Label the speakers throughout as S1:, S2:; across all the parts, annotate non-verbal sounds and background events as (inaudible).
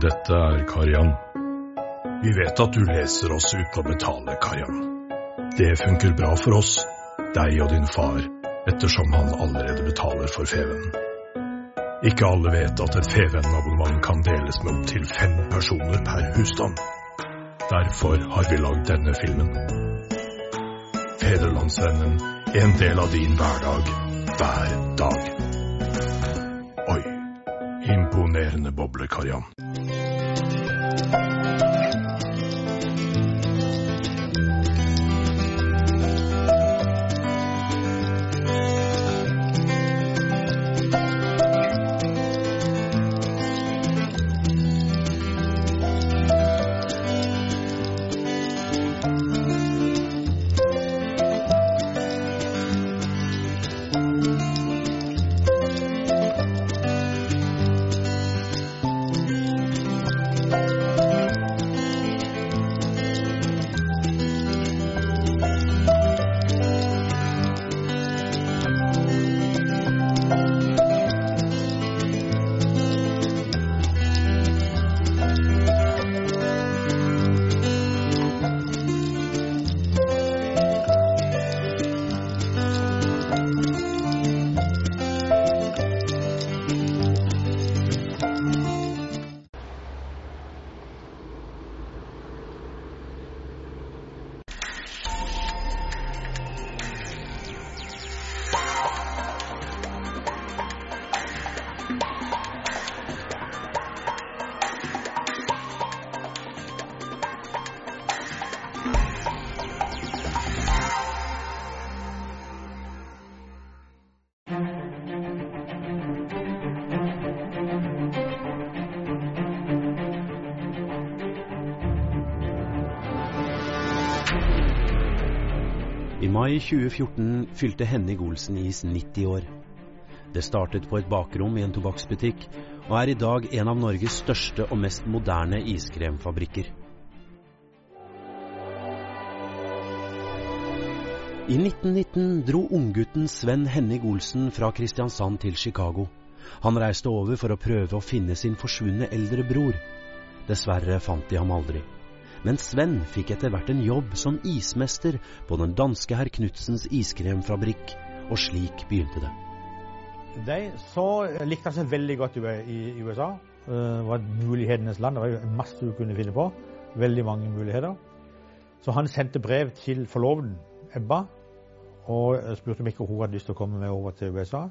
S1: Dette er Karian. Vi vet at du leser oss uten å betale, Karian. Det funker bra for oss, deg og din far, ettersom han allerede betaler for Fevennen. Ikke alle vet at et fevennabonnement kan deles med opptil fem personer per husstand. Derfor har vi lagd denne filmen. Federlandsvennen, en del av din hverdag, hver dag. Oi, imponerende boble, Karian.
S2: Mai 2014 fylte Henning Olsen Is 90 år. Det startet på et bakrom i en tobakksbutikk, og er i dag en av Norges største og mest moderne iskremfabrikker. I 1919 dro unggutten Sven Henning Olsen fra Kristiansand til Chicago. Han reiste over for å prøve å finne sin forsvunne eldre bror. Dessverre fant de ham aldri. Men Sven fikk etter hvert en jobb som ismester på den danske herr Knutsens iskremfabrikk, og slik begynte det.
S3: De så likte seg veldig godt i USA. Det var mulighetenes land. Det var masse du kunne finne på. Veldig mange muligheter. Så han sendte brev til forloveden, Ebba, og spurte om ikke hun hadde lyst til å komme med over til USA.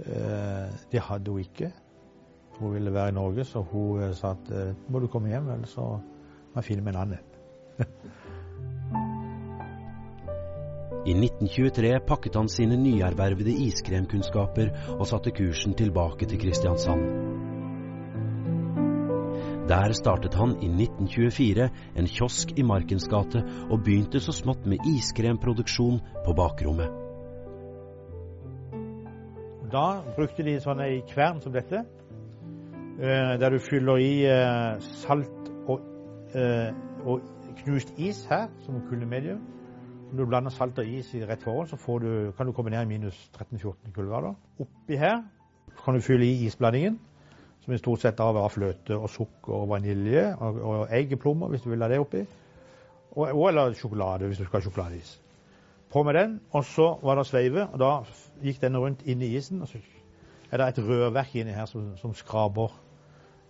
S3: Eh, Det hadde hun ikke. Hun ville være i Norge, så hun eh, sa at eh, må du komme hjem, ellers så må jeg finne en annen.
S2: I 1923 pakket han sine nyervervede iskremkunnskaper og satte kursen tilbake til Kristiansand. Der startet han i 1924 en kiosk i Markens gate og begynte så smått med iskremproduksjon på bakrommet.
S3: Da brukte de sånne i kvern som dette, eh, der du fyller i eh, salt eh, og knust is her, som kuldemedium. Når du blander salt og is i rett forhold, så du, kan du komme ned i minus 13-14 kuldegrader. Oppi her kan du fylle i isblandingen, som i stort sett av fløte og sukker og vanilje og, og eggeplommer, hvis du vil ha det oppi. Og, og eller sjokolade, hvis du skal ha sjokoladeis. På med den, og så var det sveive, og da gikk denne rundt inn i isen. og så er det et rørverk inni her som, som skraper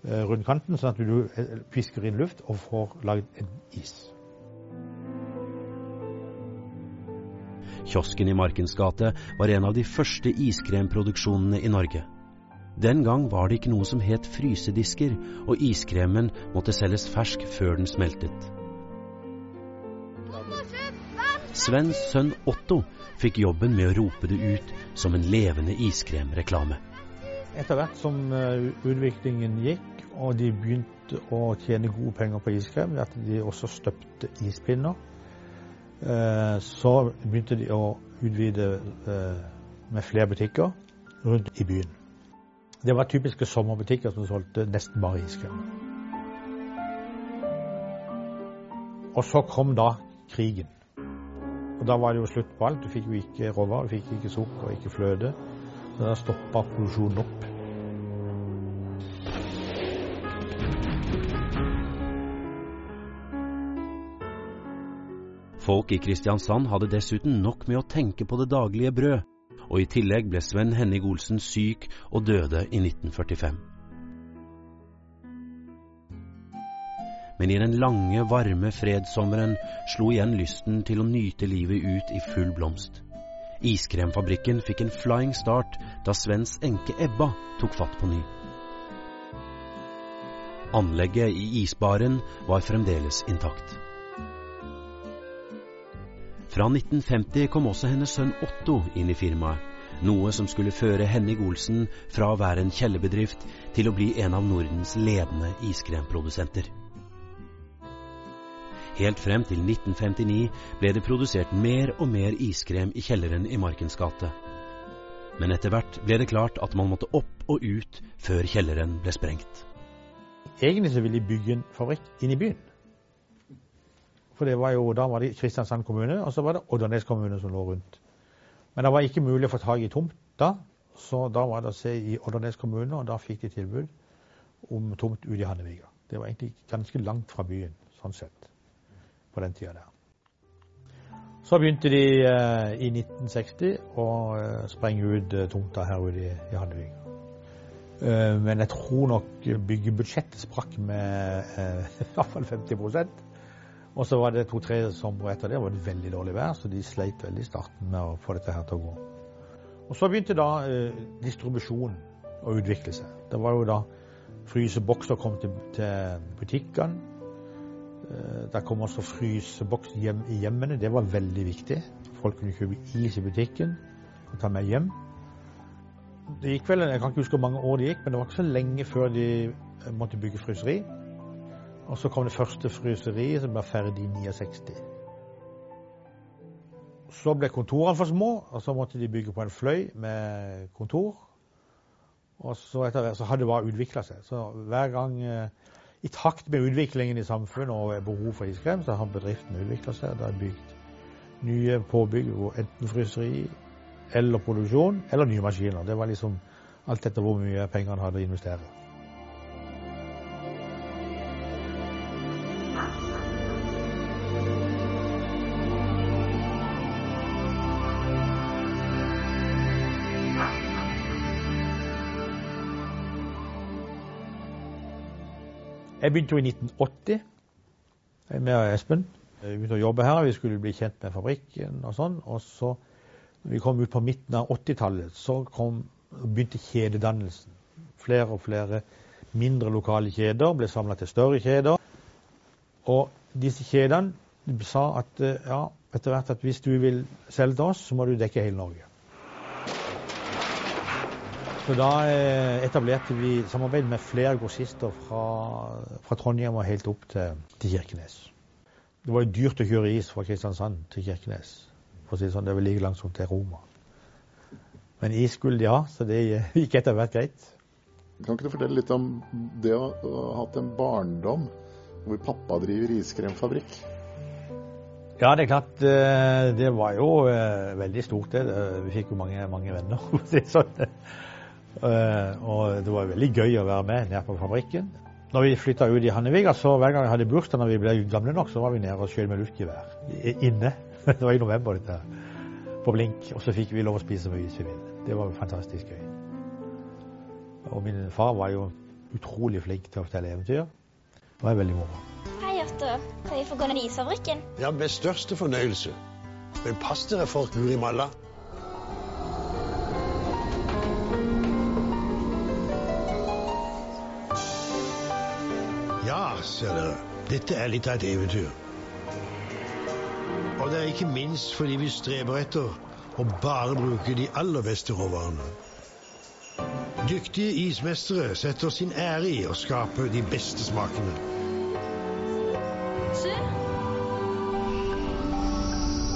S3: rundt kanten, sånn at du eh, pisker inn luft og får lagd en is.
S2: Kiosken i Markens gate var en av de første iskremproduksjonene i Norge. Den gang var det ikke noe som het frysedisker, og iskremen måtte selges fersk før den smeltet. Svens sønn Otto fikk jobben med å rope det ut som en levende iskremreklame.
S3: Etter hvert som eh, utviklingen gikk, og de begynte å tjene gode penger på iskrem, ved at de også støpte ispinner, eh, så begynte de å utvide eh, med flere butikker rundt i byen. Det var typiske sommerbutikker som solgte nesten bare iskrem. Og så kom da krigen. Og da var det jo slutt på alt. Du fikk jo ikke råvarer, du fikk ikke sukker, ikke fløte. Så da stoppa produksjonen opp.
S2: Folk i Kristiansand hadde dessuten nok med å tenke på det daglige brød, og i tillegg ble Sven Henning Olsen syk og døde i 1945. Men i den lange, varme fredssommeren slo igjen lysten til å nyte livet ut i full blomst. Iskremfabrikken fikk en flying start da Svens enke Ebba tok fatt på ny. Anlegget i isbaren var fremdeles intakt. Fra 1950 kom også hennes sønn Otto inn i firmaet, noe som skulle føre Henning Olsen fra å være en kjellerbedrift til å bli en av Nordens ledende iskremprodusenter. Helt frem til 1959 ble det produsert mer og mer iskrem i kjelleren i Markens gate. Men etter hvert ble det klart at man måtte opp og ut før kjelleren ble sprengt.
S3: Egentlig så ville de bygge en fabrikk inn i byen. For det var jo, da var det Kristiansand kommune, og så var det Oddernes kommune som lå rundt. Men det var ikke mulig å få tak i tomt da, så da var det å se i Oddernes kommune, og da fikk de tilbud om tomt ute i Hanneviga. Det var egentlig ganske langt fra byen, sånn sett, på den tida der. Så begynte de eh, i 1960 å eh, sprenge ut eh, tomta her ute i, i Hanneviga. Eh, men jeg tror nok byggebudsjettet sprakk med eh, (laughs) i hvert fall 50 og så var det to-tre somre etter det var det veldig dårlig vær, så de sleit veldig i starten med å få dette her til å gå. Og så begynte da eh, distribusjonen å utvikle seg. Det var jo da frysebokser kom til, til butikkene. Eh, der kom også fryseboks hjem i hjemmene. Det var veldig viktig. Folk kunne kjøpe is i butikken og ta med hjem. Det gikk vel, Jeg kan ikke huske hvor mange år det gikk, men det var ikke så lenge før de eh, måtte bygge fryseri. Og så kom det første fryseriet, som ble ferdig i 69. Så ble kontorene for små, og så måtte de bygge på en fløy med kontor. Og så etter hvert så hadde det bare utvikla seg. Så hver gang eh, i takt med utviklingen i samfunnet og behov for iskrem, så har bedriften utvikla seg. Det er bygd nye påbygg, enten fryseri eller produksjon, eller nye maskiner. Det var liksom alt etter hvor mye penger en hadde å investere. Jeg begynte jo i 1980 med Espen. Vi begynte å jobbe her, vi skulle bli kjent med fabrikken og sånn. Og så, når vi kom ut på midten av 80-tallet, så kom, begynte kjededannelsen. Flere og flere mindre lokale kjeder ble samla til større kjeder. Og disse kjedene sa at ja, etter hvert at hvis du vil selge til oss, så må du dekke hele Norge. Så da etablerte vi samarbeid med flere grossister fra, fra Trondheim og helt opp til, til, Kirkenes. Det var jo dyrt å kjøre is fra Kristiansand til Kirkenes. For å si det sånn, det var like langt som til Roma. Men is skulle de ha, så det gikk etter hvert greit.
S4: Kan ikke du fortelle litt om det å ha hatt en barndom hvor pappa driver iskremfabrikk?
S3: Ja, det er klart. Eh, det var jo eh, veldig stort, det. Vi fikk jo mange, mange venner. (laughs) Uh, og det var veldig gøy å være med nede på fabrikken. Når vi flytta ut i Hanneviga, så hver gang vi hadde bursdag når vi ble gamle nok, så var vi nede og skjøt med luftgevær. Inne. (laughs) Det var i november, dette. På blink. Og så fikk vi lov å spise så mye is vi ville. Det var fantastisk gøy. Og min far var jo utrolig flink til å fortelle eventyr. Det var veldig moro.
S5: Hei, Otto. Kan vi få gå ned i isfabrikken?
S6: Ja, med største fornøyelse. Men pass dere for Guri dere. Dette er litt av et eventyr. Og det er ikke minst fordi vi streber etter å bare bruke de aller beste råvarene. Dyktige ismestere setter sin ære i å skape de beste smakene.
S5: Se.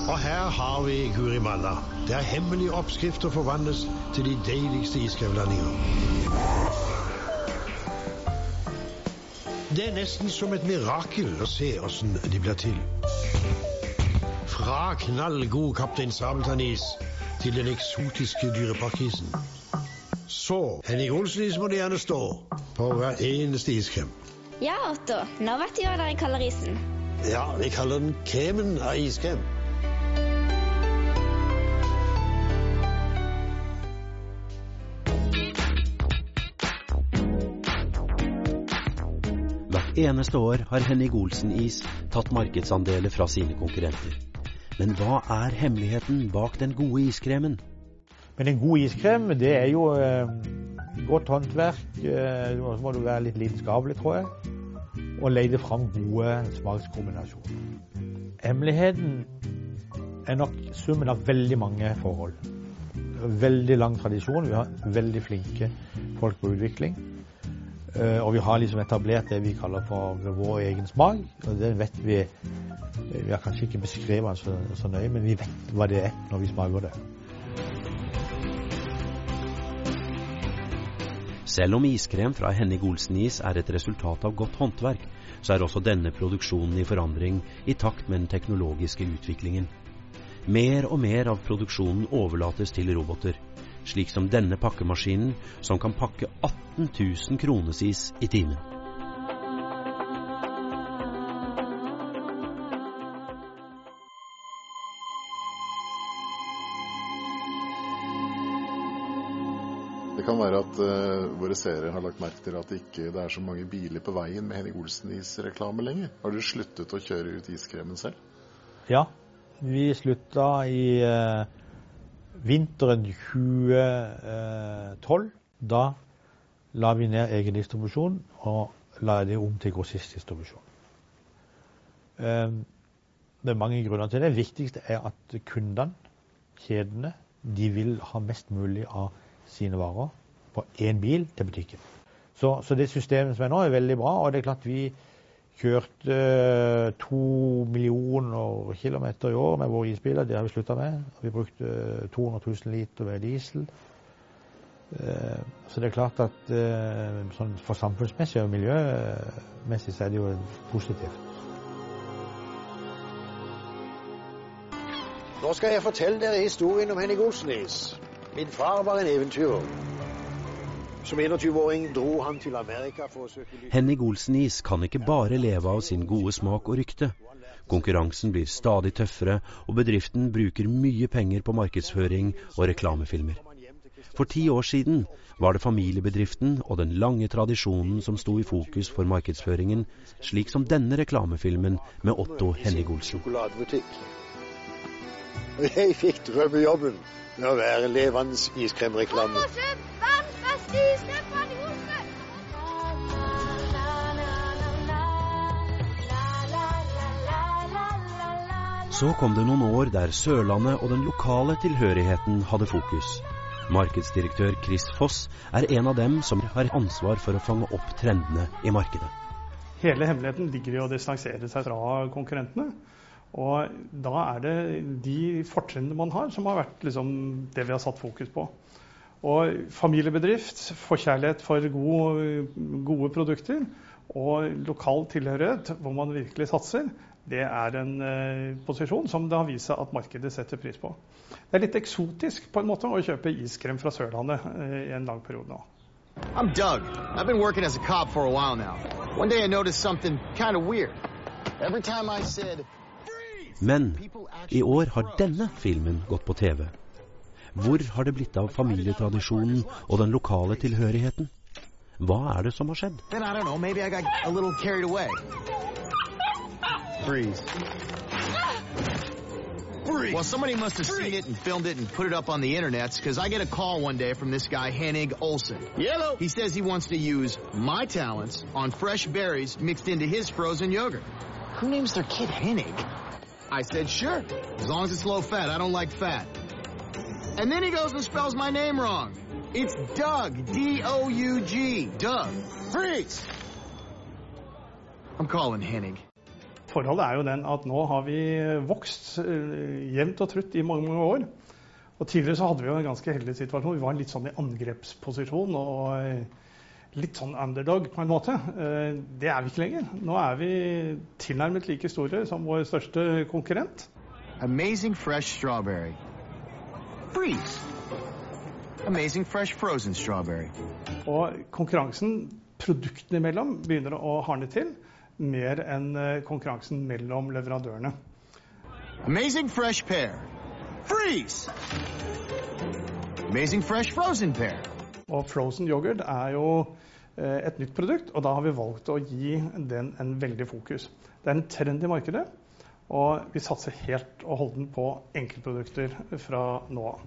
S6: Og her har vi Guri Malla, der hemmelige oppskrifter forvandles til de deiligste iskrevlandinger. Det er nesten som et mirakel å se åssen de blir til. Fra knallgod Kaptein Sabeltann-is til den eksotiske dyreparkisen. Så Henning Olsen-is må det gjerne stå på hver eneste iskrem.
S5: Ja, Otto. Nå vet du hva dere kaller isen.
S6: Ja, vi kaller den kremen av iskrem.
S2: Eneste år har Henning Olsen-is tatt markedsandeler fra sine konkurrenter. Men hva er hemmeligheten bak den gode iskremen?
S3: Men en god iskrem, det er jo eh, godt håndverk. Eh, så må du være litt lidenskapelig, tror jeg. Og lete fram gode smakskombinasjoner. Hemmeligheten er nok summen av veldig mange forhold. Veldig lang tradisjon. Vi har veldig flinke folk på utvikling. Eh, og vi har liksom etablert det vi kaller for vår egen smak. Og det vet vi Vi har kanskje ikke beskrevet den så, så nøye, men vi vet hva det er når vi smaker det.
S2: Selv om iskrem fra Henning Olsen-is er et resultat av godt håndverk, så er også denne produksjonen i forandring i takt med den teknologiske utviklingen. Mer og mer av produksjonen overlates til roboter, slik som denne pakkemaskinen som kan pakke 18 000 kronesis i timen.
S4: Det kan være at uh, våre seere har lagt merke til at det ikke det er så mange biler på veien med Henning Olsen-is-reklame lenger. Har du sluttet å kjøre ut iskremen selv?
S3: Ja, vi slutta i eh, vinteren 2012. Da la vi ned egen distribusjon og la det om til grossistdistribusjon. Eh, det er mange grunner til det. Det viktigste er at kundene, kjedene, de vil ha mest mulig av sine varer på én bil til butikken. Så, så det systemet som er nå, er veldig bra. Og det er klart vi kjørte eh, to millioner kilometer i år med våre isbiler. Det har vi slutta med. Vi brukte 200 000 liter med diesel. Eh, Så det er klart at eh, sånn for samfunnsmessig og miljømessig så er det jo positivt.
S6: Nå skal jeg fortelle dere historien om Henning Olsen-is. Min far var en eventyrer. Som 21-åring dro han til Amerika for å søke.
S2: Henning Olsen-is kan ikke bare leve av sin gode smak og rykte. Konkurransen blir stadig tøffere, og bedriften bruker mye penger på markedsføring og reklamefilmer. For ti år siden var det familiebedriften og den lange tradisjonen som sto i fokus for markedsføringen, slik som denne reklamefilmen med Otto Henning Olsen.
S6: Jeg fikk drømmejobben med å være levende iskremreklame.
S2: Så kom det noen år der Sørlandet og den lokale tilhørigheten hadde fokus. Markedsdirektør Chris Foss er en av dem som har ansvar for å fange opp trendene i markedet.
S7: Hele hemmeligheten ligger i å distansere seg fra konkurrentene. Og da er det de fortrinnene man har, som har vært liksom det vi har satt fokus på. Og familiebedrift, forkjærlighet for gode, gode produkter og lokal tilhørighet, hvor man virkelig satser, det er en eh, posisjon som det har vist seg at markedet setter pris på. Det er litt eksotisk på en måte å kjøpe iskrem fra Sørlandet eh, i en lang periode nå.
S8: I'm Doug. I've been working as a cop for a while now. One day I noticed something kind of weird. Every time I said,
S2: Men i år har denne filmen gått på TV. Hvor har det blitt av familietradisjonen og den lokale tilhørigheten? Hva er det som har skjedd?
S8: then I don't know, maybe I got a little carried away. Freeze. Well, somebody must have seen it and filmed it and put it up on the internet because I get a call one day from this guy, Hennig Olsen. Yellow. He says he wants to use my talents on fresh berries mixed into his frozen yogurt. Who names their kid Hennig? I said, sure, as long as it's low fat. I don't like fat. And then he goes and spells my name wrong. It's Doug, D-O-U-G, Doug. Freeze! I'm calling Hennig.
S7: Forholdet er jo den at nå har vi vokst eh, jevnt og trutt i mange, mange år. Og tidligere så hadde vi jo en ganske heldig situasjon. Vi var litt sånn i angrepsposisjon og eh, litt sånn underdog på en måte. Eh, det er vi ikke lenger. Nå er vi tilnærmet like store som vår største konkurrent.
S8: Amazing fresh strawberry. Freeze! Amazing fresh frozen strawberry.
S7: Og konkurransen produktene imellom begynner å hardne til. mer enn eh, konkurransen mellom leverandørene.
S8: Amazing fresh pear. Freeze! Amazing fresh frozen pear.
S7: Og frozen yoghurt er jo eh, et nytt produkt, og da har vi valgt å gi den en veldig fokus. Det er en trend i markedet, og vi satser helt og holdent på enkeltprodukter fra nå av.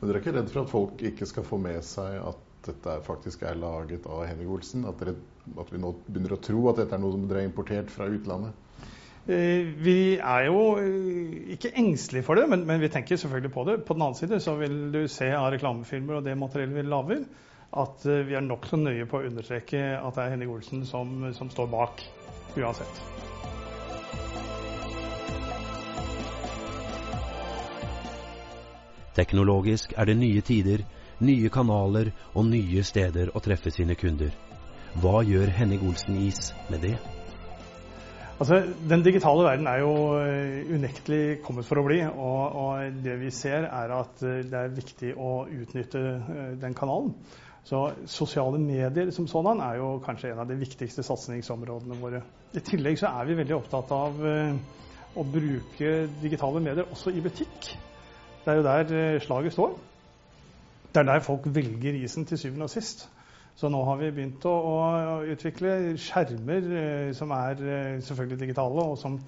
S4: Men dere er ikke redd for at folk ikke skal få med seg at dette faktisk er laget av Henning Olsen? At, dere, at vi nå begynner å tro at dette er noe som dere har importert fra utlandet?
S7: Eh, Vi er jo eh, ikke engstelige for det, men, men vi tenker selvfølgelig på det. På den annen side så vil du se av reklamefilmer og det materiellet vi lager, at eh, vi er nokså nøye på å understreke at det er Henning Olsen som, som står bak, uansett.
S2: Teknologisk er det nye tider, nye kanaler og nye steder å treffe sine kunder. Hva gjør Henning Olsen Is med det?
S7: Altså, Den digitale verden er jo eh, unektelig kommet for å bli. Og, og det vi ser, er at eh, det er viktig å utnytte eh, den kanalen. Så sosiale medier som sådan er jo kanskje en av de viktigste satsingsområdene våre. I tillegg så er vi veldig opptatt av å bruke digitale medier også i butikk. Det er jo der eh, slaget står. Det er der folk velger isen til syvende og sist. Så nå har vi begynt å, å utvikle skjermer eh, som er eh, selvfølgelig digitale, og som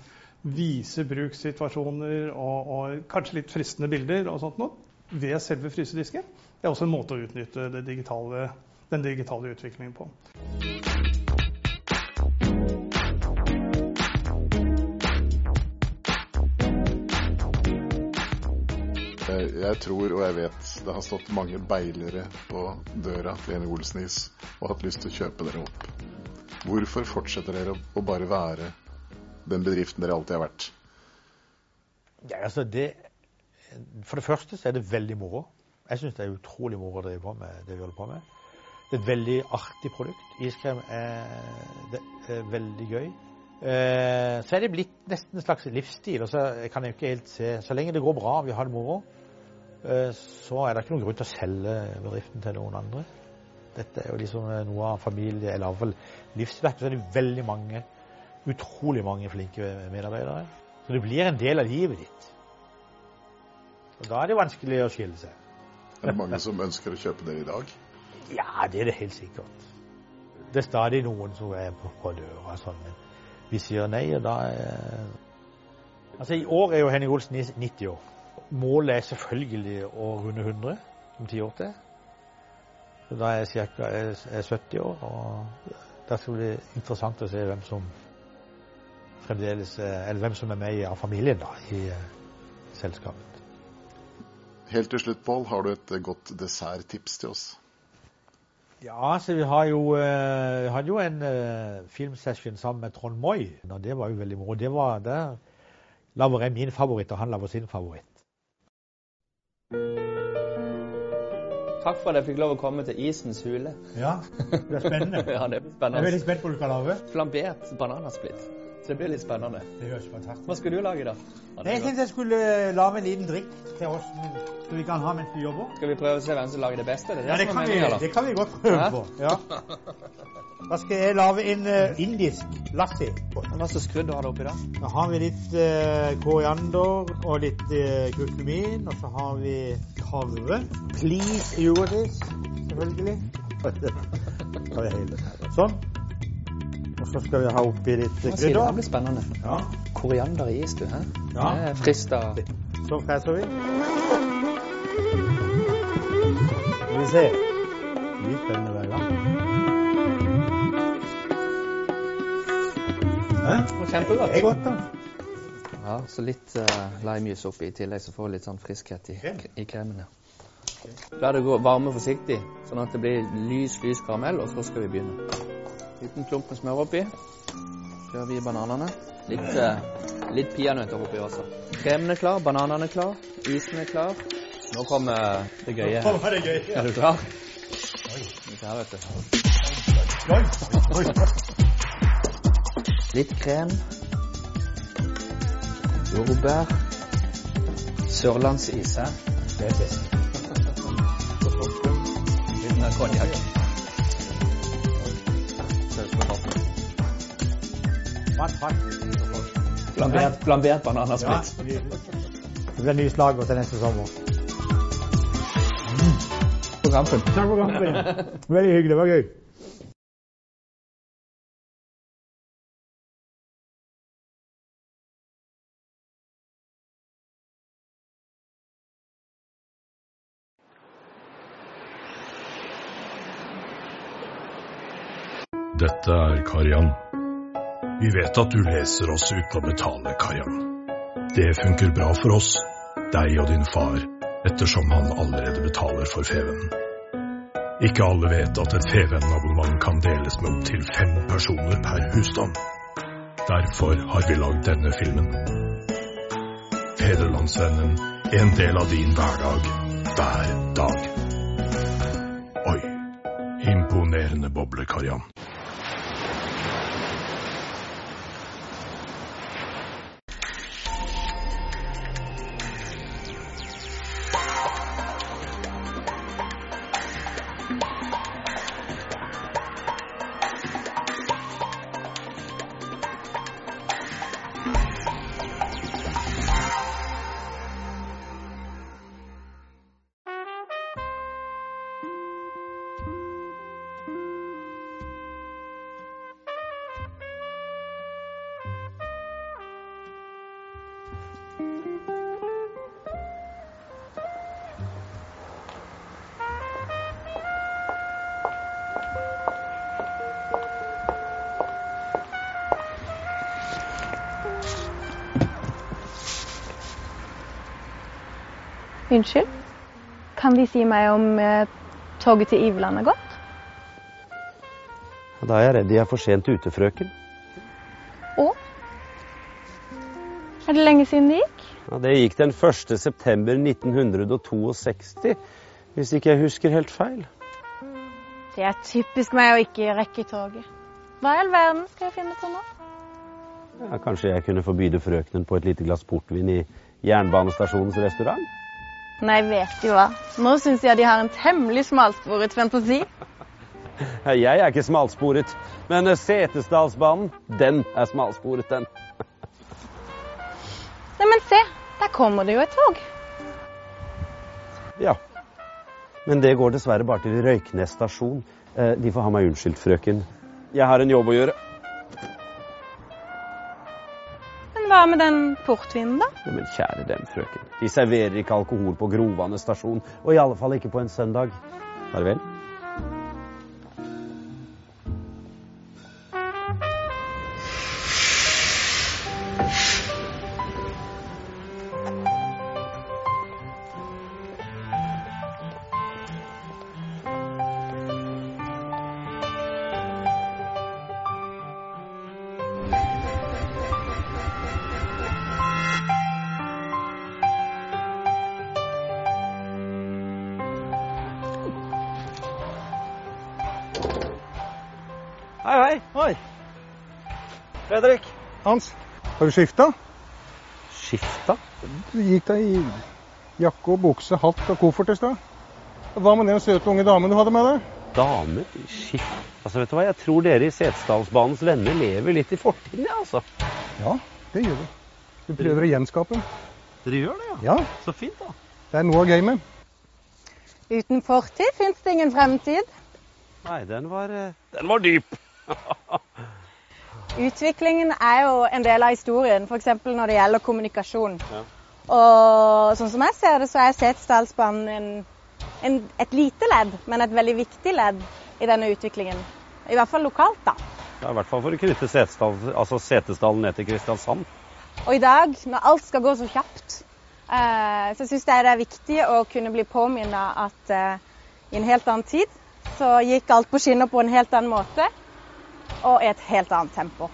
S7: viser brukssituasjoner og, og kanskje litt fristende bilder og sånt noe ved selve frysedisken. Det er også en måte å utnytte digitale, den digitale utviklingen på.
S4: Jeg, jeg tror og jeg vet det har stått mange beilere på døra til Jenny Olsen Is og hatt lyst til å kjøpe dere opp. Hvorfor fortsetter dere å bare være den bedriften dere alltid har vært?
S3: Ja, altså det, for det første så er det veldig moro. Jeg syns det er utrolig moro å drive på med det vi holder på med. Det er et veldig artig produkt. Iskrem er, er veldig gøy. Eh, så er det blitt nesten en slags livsstil. og så kan jeg ikke helt se, Så lenge det går bra, vi har det moro, eh, så er det ikke noen grunn til å selge bedriften til noen andre. Dette er jo liksom noe av familie, eller iallfall livsverket. Så er det veldig mange, utrolig mange flinke medarbeidere. Så det blir en del av livet ditt. Og da er det vanskelig å skille seg.
S4: Er det mange som ønsker å kjøpe dere i dag?
S3: Ja, det er det helt sikkert. Det er stadig noen som er på, på døra sånn, men vi sier nei, og da er Altså, i år er jo Henning Olsen 90 år. Målet er selvfølgelig å runde 100 om ti år til. Så da er jeg er 70 år, og da skal det bli interessant å se hvem som fremdeles er- Eller hvem som er med av familien da, i eh, selskapet.
S4: Helt til slutt, Pål, har du et godt desserttips til oss?
S3: Ja, så vi har jo, uh, hadde jo en uh, filmsession sammen med Trond Moi, og det var jo veldig moro. Det var Der lager jeg min favoritt, og han lager sin favoritt.
S9: Takk for at jeg fikk lov å komme til Isens hule.
S3: Ja, det er spennende. (laughs)
S9: ja, det blir spennende.
S3: spent på hva du kan lage.
S9: Flambert bananasplitt. Så det blir litt spennende.
S3: Det høres fantastisk
S9: Hva skal du lage, da? Ja, er
S3: Jeg tenkte jeg skulle eh, lage en liten drikk til oss, så vi kan ha mens vi jobber.
S9: Skal vi prøve å se hvem som lager det beste? Det
S3: Ja, det
S9: kan,
S3: kan vi, det kan vi godt prøve
S9: Hæ?
S3: på. Ja. Da skal jeg lage en uh, indisk lassi.
S9: Hva slags krydder har du oppi da?
S3: Da har vi litt uh, koriander og litt uh, kurkumin, og så har vi karve. Please yoghurtis, selvfølgelig. (laughs) Sånn. Og så skal vi ha oppi litt
S9: krydder. Det blir spennende.
S3: Ja.
S9: Koriander i is, du. Hæ?
S3: Ja.
S9: Det er frist av
S3: Så freser vi. Skal vi se. Blir spennende hver gang. Hæ?
S9: Kjempegodt.
S3: Det er godt, da.
S9: Ja, så litt uh, limejuice oppi i tillegg, så får vi litt sånn friskhet i, i kremen. Ja. La det gå varme forsiktig, sånn at det blir lys, lys karamell, og så skal vi begynne. Liten klump med smør oppi. Kjører vi bananene. Litt, uh, litt peanøtter oppi også. Kremen er klar, bananene er klar, isen er klar. Nå kommer det gøye.
S3: Nå kommer det gøye. ja.
S9: Er du klar? Dette her, vet du.
S3: Oi, oi, oi.
S9: Litt krem. Jordbær. Sørlandsis?
S3: Det er best.
S9: Litt konjakk. Flambert, flambert
S3: Ja,
S9: bananasplitt.
S3: nydelig. Det blir ny slagord til neste sommer.
S9: På kampen.
S3: Takk for kampen. Veldig hyggelig. Det var gøy.
S1: Dette er Karian. Vi vet at du leser oss uten å betale, Karian. Det funker bra for oss, deg og din far, ettersom han allerede betaler for Fevennen. Ikke alle vet at et Fevennen-abonnement kan deles med opptil fem personer per husstand. Derfor har vi lagd denne filmen. Federlandsvennen, en del av din hverdag, hver dag. Oi, imponerende boble, Karian.
S10: De si meg om eh, toget til Iveland er gått?
S11: Da er jeg redd de er for sent ute, frøken.
S10: Og? Er det lenge siden det gikk?
S11: Ja, det gikk den 1. september 1962, hvis ikke jeg husker helt feil.
S10: Det er typisk meg å ikke rekke toget. Hva i all verden skal jeg finne på nå?
S11: Ja, kanskje jeg kunne forbyde byde frøkenen på et lite glass portvin i jernbanestasjonens restaurant?
S10: Nei, vet du hva. Nå syns jeg de har en temmelig smalsporet fantasi. (laughs)
S11: Jeg er ikke smalsporet, men eh, Setesdalsbanen, den er smalsporet, den. (laughs)
S10: Nei, men se, der kommer det jo et tog.
S11: Ja. Men det går dessverre bare til Røyknes stasjon. Eh, De får ha meg unnskyldt, frøken. Jeg har en jobb å gjøre.
S10: Hva med den portvinen, da?
S11: Ja, Men kjære dem, frøken. De serverer ikke alkohol på Grovane stasjon, og i alle fall ikke på en søndag. Farvel.
S12: Har du skifta?
S11: Skifta?
S12: Du gikk deg i jakke og bukse, hatt og koffert i stad. Hva med den søte unge damen du hadde med deg?
S11: Damer? Skift? Altså, vet du hva? Jeg tror dere i Setesdalsbanens venner lever litt i fortiden, ja, altså.
S12: Ja, det gjør vi. Vi prøver å gjenskape den.
S11: Dere gjør det,
S12: Ja,
S11: Så fint, da.
S12: det er noe av gamet.
S10: Uten fortid fins det ingen fremtid.
S11: Nei, den var, eh, den var dyp. (laughs)
S10: Utviklingen er jo en del av historien, f.eks. når det gjelder kommunikasjon.
S11: Ja.
S10: Og sånn som jeg ser det, så er Setesdalsbanen en, en, et lite ledd, men et veldig viktig ledd i denne utviklingen. I hvert fall lokalt, da.
S11: Ja, I hvert fall for å knytte Setesdal, altså Setesdalen ned til Kristiansand.
S10: Og i dag, når alt skal gå så kjapt, eh, så syns jeg det er viktig å kunne bli påminnet at eh, i en helt annen tid så gikk alt på skinner på en helt annen måte og i et helt annet tempo.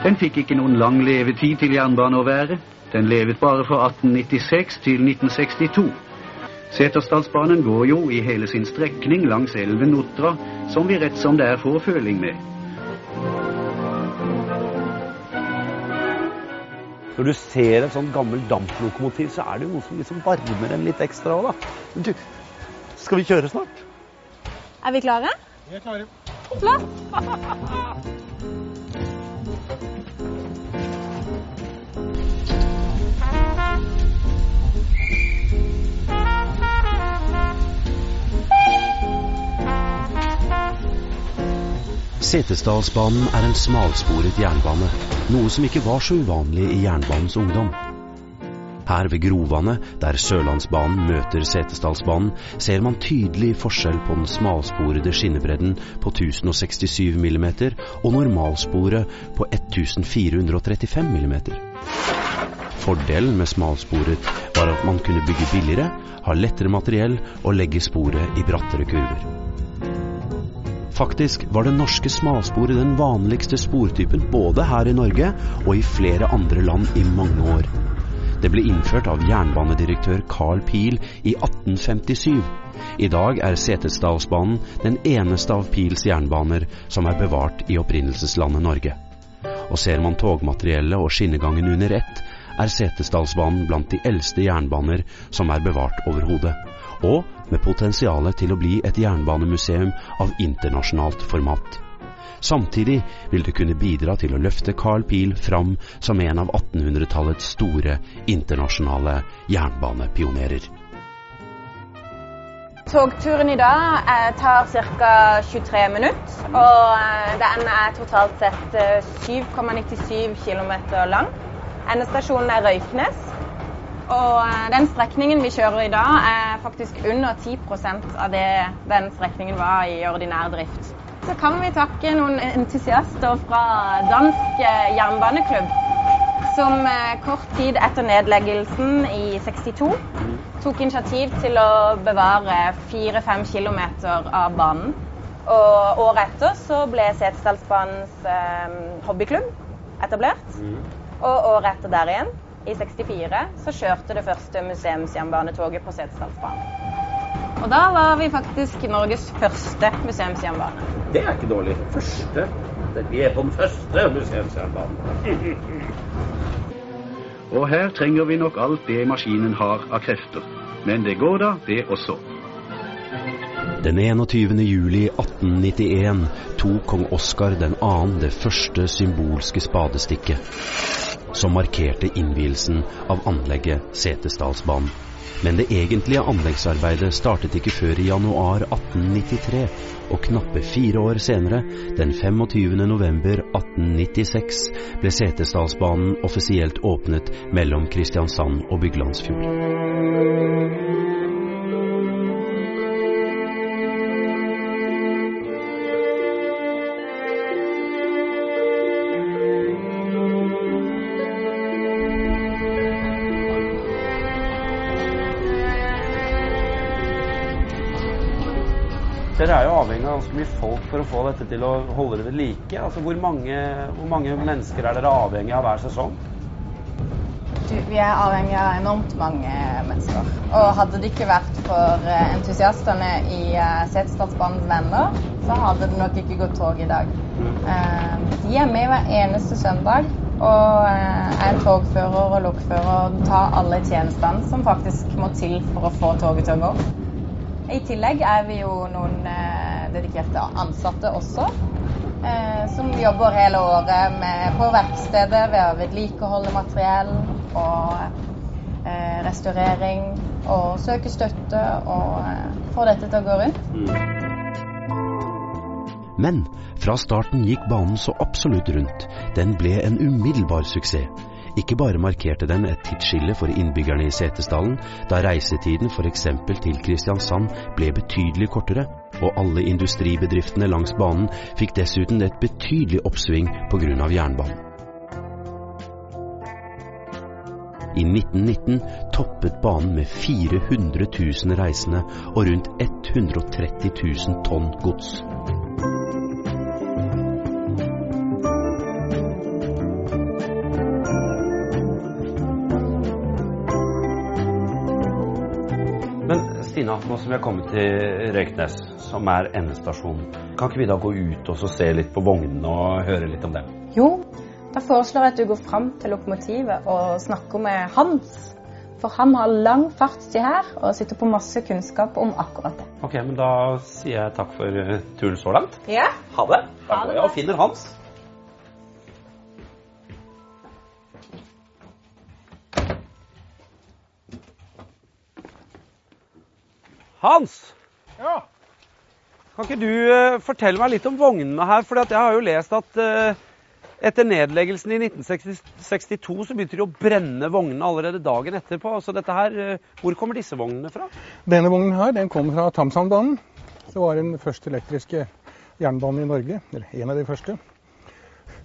S13: Den fikk ikke noen lang levetid til jernbane å være. Den levet bare fra 1896 til 1962. Setersdalsbanen går jo i hele sin strekning langs elven Notra, som vi rett som det er får føling med.
S11: Når du ser et sånn gammelt damplokomotiv, så er det jo noe som liksom varmer en litt ekstra òg, da. Men du, skal vi kjøre snart?
S10: Er vi klare?
S12: Vi er klare.
S10: Flott! (laughs)
S2: Setesdalsbanen er en smalsporet jernbane, noe som ikke var så uvanlig i jernbanens ungdom. Her ved Grovanet, der Sørlandsbanen møter Setesdalsbanen, ser man tydelig forskjell på den smalsporede skinnebredden på 1067 mm og normalsporet på 1435 mm. Fordelen med smalsporet var at man kunne bygge billigere, ha lettere materiell og legge sporet i brattere kurver. Faktisk var det norske smalsporet den vanligste sportypen både her i Norge og i flere andre land i mange år. Det ble innført av jernbanedirektør Carl Pil i 1857. I dag er Setesdalsbanen den eneste av Pils jernbaner som er bevart i opprinnelseslandet Norge. Og ser man togmateriellet og skinnegangen under ett, er Setesdalsbanen blant de eldste jernbaner som er bevart overhodet, og med potensial til å bli et jernbanemuseum av internasjonalt format. Samtidig vil det kunne bidra til å løfte Carl Pil fram som en av 1800-tallets store internasjonale jernbanepionerer.
S10: Togturen i dag eh, tar ca. 23 minutter, og eh, den er totalt sett eh, 7,97 km lang. Endestasjonen er Røyknes. Og eh, den strekningen vi kjører i dag, er faktisk under 10% av det den strekningen var i ordinær drift. Så kan vi takke noen entusiaster fra Dansk eh, jernbaneklubb, som eh, kort tid etter nedleggelsen i 62 tok initiativ til å bevare 4-5 km av banen. Og året etter så ble Setesdalsbanens eh, hobbyklubb etablert. Og året etter der igjen, i 64, så kjørte det første museumsjernbanetoget på Setesdalsbanen. Og da var vi faktisk Norges første museumsjernbane.
S11: Det er ikke dårlig. Første. Vi er på den første museumsjernbanen. (laughs)
S13: Og her trenger vi nok alt det maskinen har av krefter. Men det går da, det også.
S2: Den 21. juli 1891 tok kong Oskar 2. det første symbolske spadestikket, som markerte innvielsen av anlegget Setesdalsbanen. Men det egentlige anleggsarbeidet startet ikke før i januar 1893, og knappe fire år senere, den 25. november 1896, ble Setesdalsbanen offisielt åpnet mellom Kristiansand og Byglandsfjord.
S11: Avhengig av ganske mye folk for å få dette til å holde det ved like. Altså, hvor, mange, hvor mange mennesker er dere avhengig av hver sesong?
S10: Du, vi er avhengig av enormt mange mennesker. Og hadde det ikke vært for eh, entusiastene i uh, Setesdalsbanens venner, så hadde det nok ikke gått tog i dag. Eh, de er med hver eneste søndag og eh, er togfører og lokfører og tar alle tjenestene som faktisk må til for å få toget til å gå. I tillegg er vi jo noen eh, dedikerte ansatte også. Eh, som jobber hele året med, på verkstedet ved å vedlikeholde materiell og eh, restaurering. Og søke støtte og eh, få dette til å gå rundt.
S2: Men fra starten gikk banen så absolutt rundt. Den ble en umiddelbar suksess. Ikke bare markerte den et tidsskille for innbyggerne i Setesdalen, da reisetiden f.eks. til Kristiansand ble betydelig kortere, og alle industribedriftene langs banen fikk dessuten et betydelig oppsving pga. jernbanen. I 1919 toppet banen med 400 000 reisende og rundt 130 000 tonn gods.
S11: Stina, nå som vi har kommet til Røyknes, som er endestasjonen, kan ikke vi da gå ut og så se litt på vognene og høre litt om dem?
S10: Jo, da foreslår jeg at du går fram til lokomotivet og snakker med Hans. For han har lang fartstid her og sitter på masse kunnskap om akkurat det.
S11: Ok, men da sier jeg takk for turen så langt.
S10: Ja.
S11: Ha det. Da går jeg og finner Hans. Hans!
S12: Ja.
S11: Kan ikke du eh, fortelle meg litt om vognene her? For jeg har jo lest at eh, etter nedleggelsen i 1962 så begynte de å brenne vognene allerede dagen etterpå. Så dette her, eh, Hvor kommer disse vognene fra?
S12: Denne vognen her, den kom fra Tamsandbanen. Det var den første elektriske jernbanen i Norge. Eller en av de første.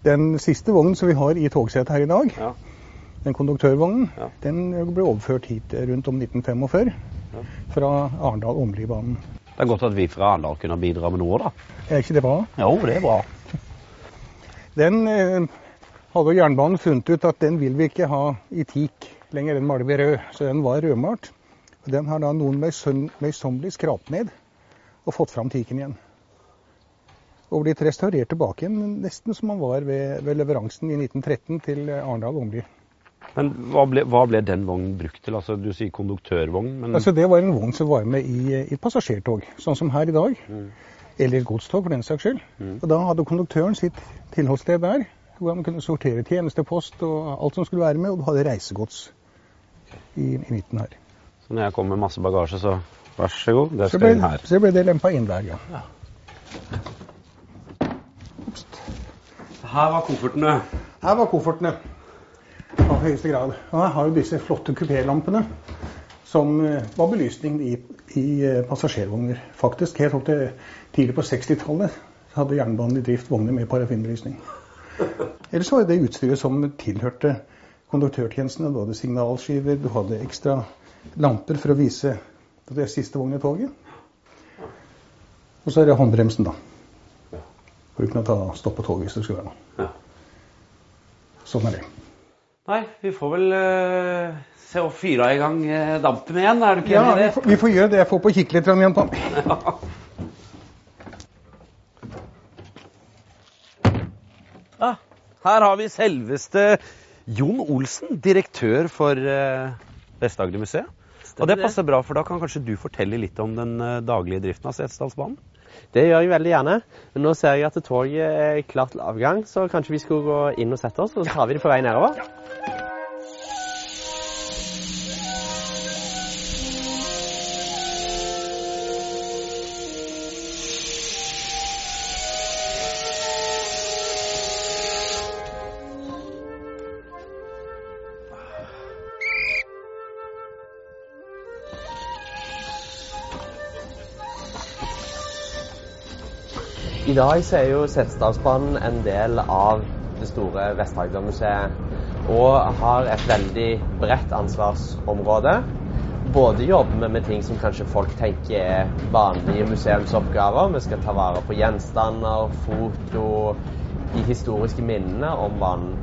S12: Den siste vognen som vi har i togsetet her i dag, den konduktørvognen, den ble overført hit rundt om 1945 fra Arendal-Åmlibanen.
S11: Det er godt at vi fra Arendal kunne bidra med noe, da.
S12: Er ikke det bra?
S11: Jo, det er bra.
S12: Den eh, hadde jernbanen funnet ut at den vil vi ikke ha i teak lenger, den maler vi rød. Så den var rødmalt. Og Den har da noen møysom- møysommelig skrapt ned og fått fram teaken igjen. Og blitt restaurert tilbake igjen, nesten som man var ved, ved leveransen i 1913 til Arendal-Åmli.
S11: Men hva ble, hva ble den vognen brukt til? Altså, Du sier konduktørvogn, men
S12: Altså, det var en vogn som var med i, i passasjertog, sånn som her i dag. Eller godstog, for den saks skyld. Og Da hadde konduktøren sitt tilholdssted der, hvor han kunne sortere tjenestepost og alt som skulle være med, og du hadde reisegods i, i midten her.
S11: Så når jeg kom med masse bagasje, så vær så god, det skal inn her.
S12: så ble det lempa inn der, ja.
S11: Her var koffertene.
S12: Her var koffertene. Høyeste grad. Og jeg har jo disse flotte kupélampene som eh, var belysning i, i eh, passasjervogner. Faktisk helt opp til tidlig på 60-tallet hadde jernbanen i drift vogner med parafinbelysning. Ellers var det utstyret som tilhørte konduktørtjenestene. Du hadde signalskiver, du hadde ekstra lamper for å vise det siste vogn i toget. Og så er det håndbremsen, da. For å kunne ta stopp på toget hvis det skulle være noe. Sånn er det.
S11: Nei, vi får vel uh, se å fyre i gang uh, dampen igjen, er du ikke
S12: Ja,
S11: enig i
S12: vi
S11: det?
S12: får, vi får gjøre det. Jeg får på kikke litt igjen på den.
S11: Ah, her har vi selveste Jon Olsen, direktør for uh, Vest-Agder-museet. Og det passer bra, for da kan kanskje du fortelle litt om den eh, daglige driften av Setesdalsbanen?
S14: Det gjør jeg veldig gjerne. Men nå ser jeg at toget er klart til avgang, så kanskje vi skulle gå inn og sette oss, og så tar vi det på vei nedover. I dag så er jo Setesdalsbanen en del av det store Vest-Agder-museet og har et veldig bredt ansvarsområde. Både jobber vi med ting som kanskje folk tenker er vanlige museumsoppgaver. Vi skal ta vare på gjenstander, foto, de historiske minnene om banen.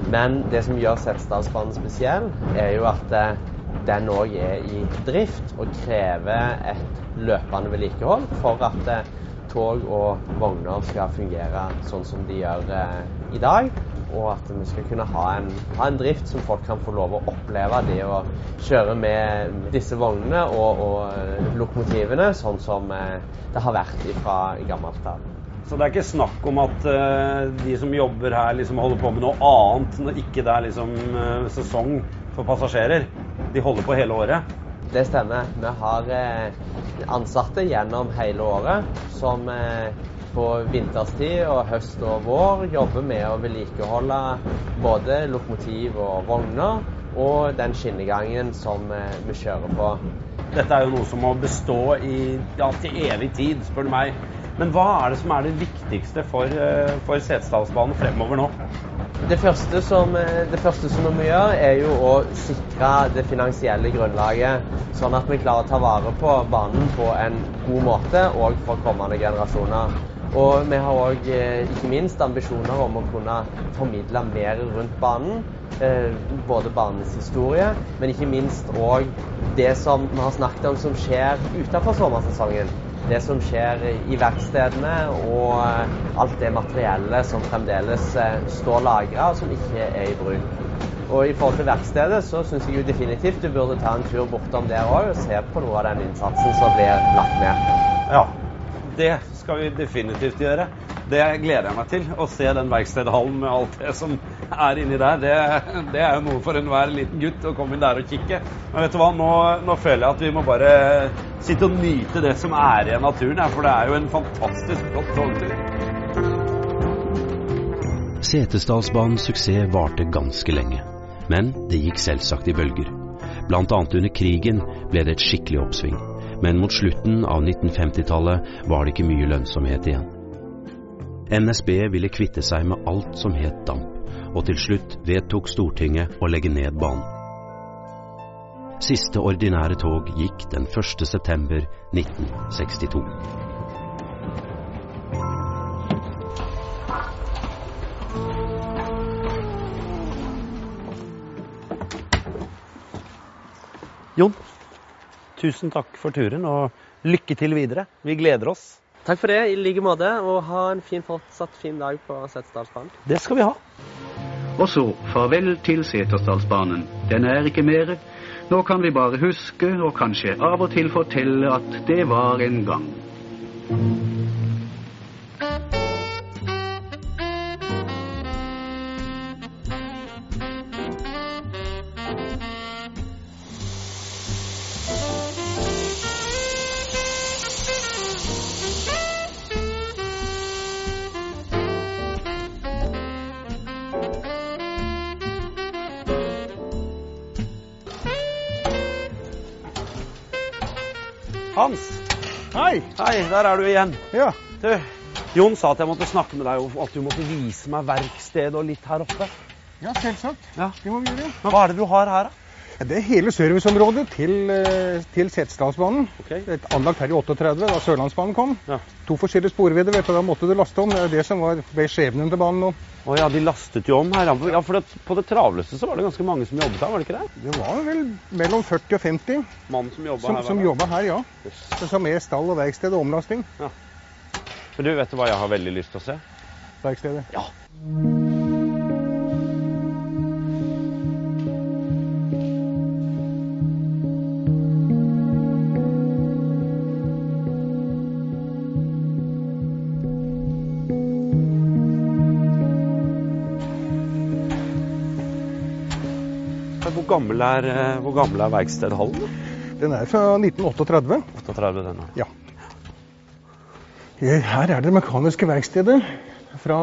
S14: Men det som gjør Setesdalsbanen spesiell, er jo at eh, den òg er i drift og krever et løpende vedlikehold for at eh, tog og vogner skal fungere sånn som de gjør eh, i dag. Og at vi skal kunne ha en, ha en drift som folk kan få lov å oppleve. Det å kjøre med disse vognene og, og eh, lokomotivene sånn som eh, det har vært fra gammelt av.
S11: Så det er ikke snakk om at eh, de som jobber her liksom holder på med noe annet når ikke det er liksom eh, sesong for passasjerer. De holder på hele året.
S14: Det stemmer. Vi har eh, ansatte gjennom hele året som eh, på vinterstid og høst og vår jobber med å vedlikeholde både lokomotiv og vogner og den skinnegangen som eh, vi kjører på.
S11: Dette er jo noe som må bestå i, ja, til evig tid, spør du meg. Men hva er det som er det viktigste for, eh, for Setesdalsbanen fremover nå?
S14: Det første, som, eh, det første som vi må gjøre, er jo å sikre det finansielle grunnlaget, sånn at vi klarer å ta vare på banen på en god måte òg for kommende generasjoner. Og vi har òg ikke minst ambisjoner om å kunne formidle mer rundt banen. Eh, både banens historie, men ikke minst òg det som vi har snakket om som skjer utenfor sommersesongen. Det som skjer i verkstedene og eh, alt det materiellet som fremdeles eh, står lagra og som ikke er i bruk. Og i forhold til verkstedet så syns jeg jo definitivt du burde ta en tur bortom der òg og se på noe av den innsatsen som blir lagt ned.
S11: Ja, det skal vi definitivt gjøre. Det gleder jeg meg til. Å se den verkstedhallen med alt det som er inni der. Det, det er jo noe for enhver liten gutt å komme inn der og kikke. Men vet du hva, nå, nå føler jeg at vi må bare sitte og nyte det som er igjen av naturen. Ja, for det er jo en fantastisk flott togtur.
S2: Setesdalsbanens suksess varte ganske lenge, men det gikk selvsagt i bølger. Annet under krigen ble det et skikkelig oppsving, men mot slutten av 1950-tallet var det ikke mye lønnsomhet igjen. NSB ville kvitte seg med alt som het damp, og til slutt vedtok Stortinget å legge ned banen. Siste ordinære tog gikk den 1. september 1962.
S11: Jon, tusen takk for turen, og lykke til videre. Vi gleder oss.
S14: Takk for det, i like måte. Og ha en fin, fortsatt fin dag på Setesdalsbanen.
S11: Det skal vi ha.
S13: Og så farvel til Setesdalsbanen. Den er ikke mere. Nå kan vi bare huske, og kanskje av og til fortelle, at det var en gang.
S12: Hei.
S11: Hei, der er du igjen.
S12: Ja.
S11: Du, Jon sa at jeg måtte snakke med deg, og at du måtte vise meg verkstedet og litt her oppe.
S12: Ja, selvsagt.
S11: Ja.
S12: Det må vi gjøre.
S11: Men hva er det du har her, da?
S12: Ja, Det er hele serviceområdet til, eh, til Setesdalsbanen. Okay. Anlagt her i 38, da Sørlandsbanen kom.
S11: Ja.
S12: To forskjellige sporvidder, vet du, da måtte du laste om. Det er det som var, ble skjebnen til banen nå.
S11: Å ja, de lastet jo om her. Ja, for det, på det travleste så var det ganske mange som jobbet her, var det ikke det?
S12: Det var vel mellom 40 og 50
S11: Mann som jobba her?
S12: som jobba her, ja. Som er stall og verksted og omlasting.
S11: Men du, vet du hva jeg har veldig lyst til å se?
S12: Verkstedet.
S11: Ja. Gammel er, eh, hvor gammel er verkstedhallen?
S12: Den er fra 1938.
S11: 38 den,
S12: Ja. Her er det mekaniske verkstedet fra,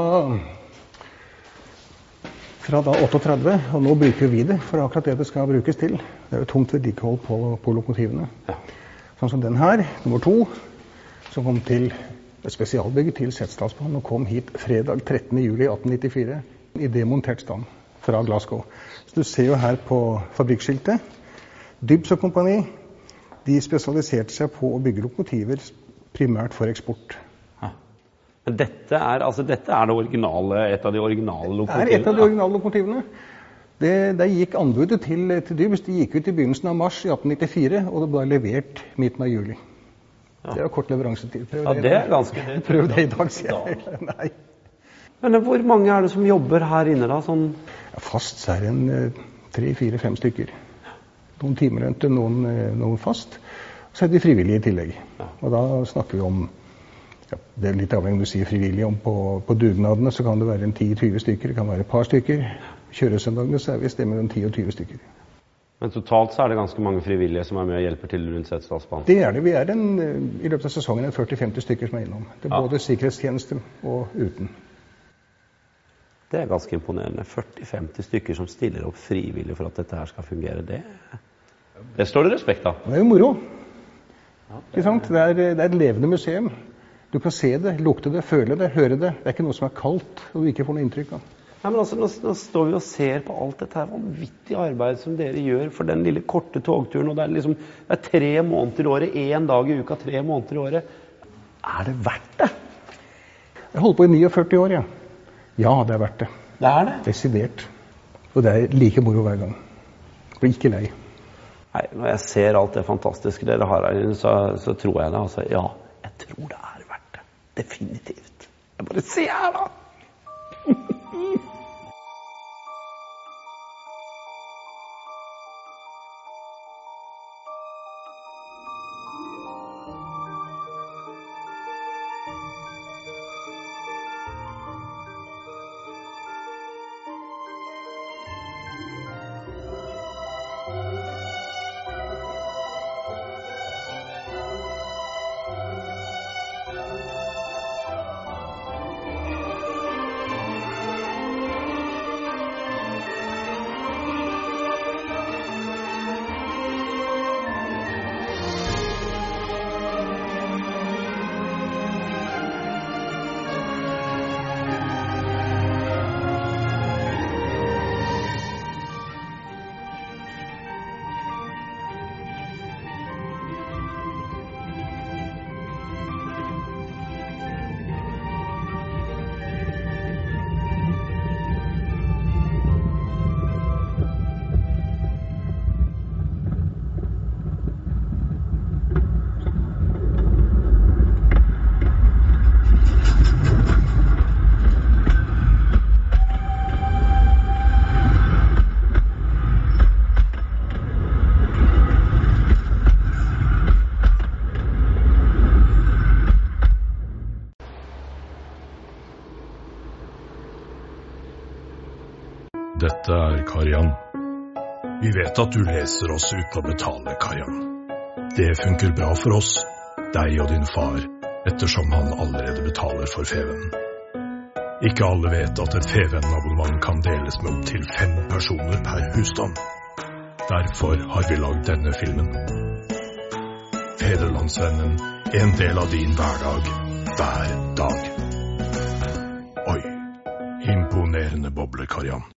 S12: fra da 38, og nå bruker vi det for akkurat det det skal brukes til. Det er jo tungt vedlikehold på, på lokomotivene. Sånn som den her, nummer to, som kom til spesialbygget til Setesdalsbanen og kom hit fredag 13.07.1894 i demontert stand fra Glasgow. Så Du ser jo her på fabrikkskiltet. Dybs og kompani de spesialiserte seg på å bygge lokomotiver primært for eksport.
S11: Men dette er, altså, dette er det originale, et av de originale lokomotivene?
S12: Det er et av de originale lokomotivene. Det, der gikk anbudet til, til Dybs. De gikk ut i begynnelsen av mars i 1894, og det ble levert midten av juli. Det er kort leveransetid. Prøv
S11: Ja, det er ganske (laughs) det.
S12: Prøv det i dag, sier jeg. Nei.
S11: Men hvor mange er det som jobber her inne, da? Sånn
S12: Ja, Fast så er det en eh, tre, fire, fem stykker. Noen timelønte, noen, eh, noen fast. Så er det de frivillige i tillegg. Og da snakker vi om ja, Det er litt avhengig om du sier frivillig. om På, på dugnadene så kan det være en 10-20 stykker, det kan være et par stykker. Kjøresøndagene så er vi sted mellom 10 og 20 stykker.
S11: Men totalt så er det ganske mange frivillige som er med og hjelper til rundt Setesdalsbanen?
S12: Det er det. Vi er en, I løpet av sesongen er 40-50 stykker som er innom. Det er
S11: Ja.
S12: både sikkerhetstjeneste og uten.
S11: Det er ganske imponerende. 40-50 stykker som stiller opp frivillig for at dette her skal fungere. Det, det står det respekt av.
S12: Det er jo moro. Ikke sant? Det er, det er et levende museum. Du kan se det, lukte det, føle det, høre det. Det er ikke noe som er kaldt og du ikke får noe inntrykk av.
S11: Nei, men altså, nå, nå står vi og ser på alt dette her vanvittige arbeidet som dere gjør for den lille korte togturen. og Det er liksom det er tre måneder i året, én dag i uka, tre måneder i året. Er det verdt det?
S12: Jeg holdt på i 49 år, ja. Ja, det er verdt det.
S11: Det er det?
S12: Desidert. Og det er like moro hver gang. Blir ikke lei.
S11: Nei, Når jeg ser alt det fantastiske dere har her inne, så, så tror jeg det. Altså, ja, jeg tror det er verdt det. Definitivt. Jeg bare Se her, da! (laughs)
S1: Dette er Karian. Vi vet at du leser oss uten å betale, Karian. Det funker bra for oss, deg og din far, ettersom han allerede betaler for Fevennen. Ikke alle vet at et Fevennen-abonnement kan deles med opptil fem personer per husstand. Derfor har vi lagd denne filmen. Fedrelandsvennen, en del av din hverdag, hver dag. Oi, imponerende boble, Karian.